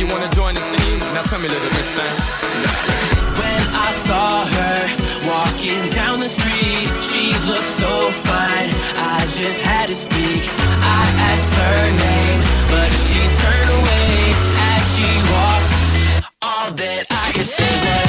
you wanna join the team? Now tell me, little miss thing. When I saw her walking down the street, she looked so fine. I just had to speak. I asked her name, but she turned away as she walked. All that I could say was.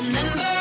remember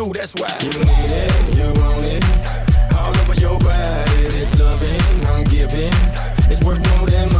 too, that's why. You need it, you want it. All over your body, it's loving, I'm giving. It's worth more than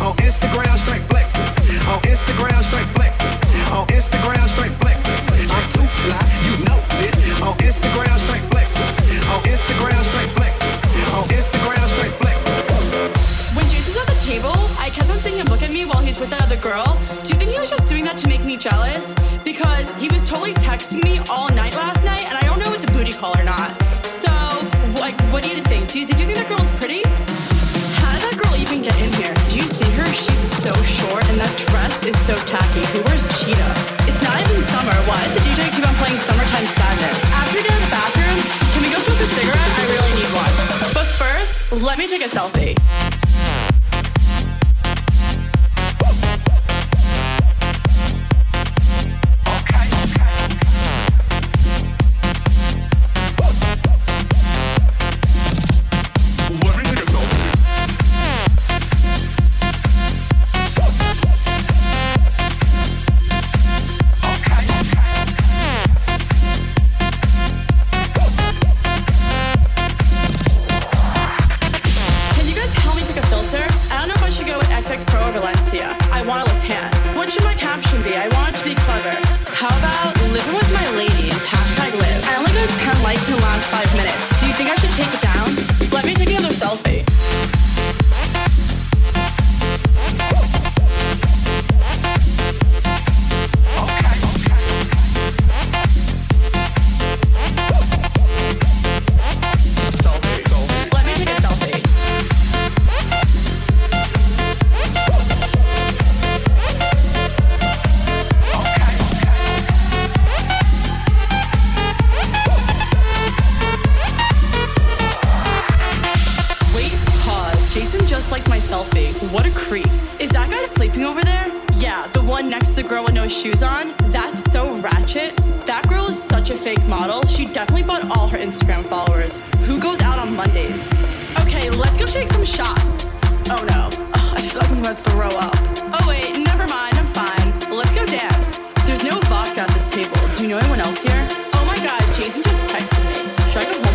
on Instagram. What a creep. Is that guy sleeping over there? Yeah, the one next to the girl with no shoes on. That's so ratchet. That girl is such a fake model. She definitely bought all her Instagram followers. Who goes out on Mondays? Okay, let's go take some shots. Oh no. Ugh, I feel like I'm gonna throw up. Oh wait, never mind. I'm fine. Let's go dance. There's no vodka at this table. Do you know anyone else here? Oh my god, Jason just texted me. Should I go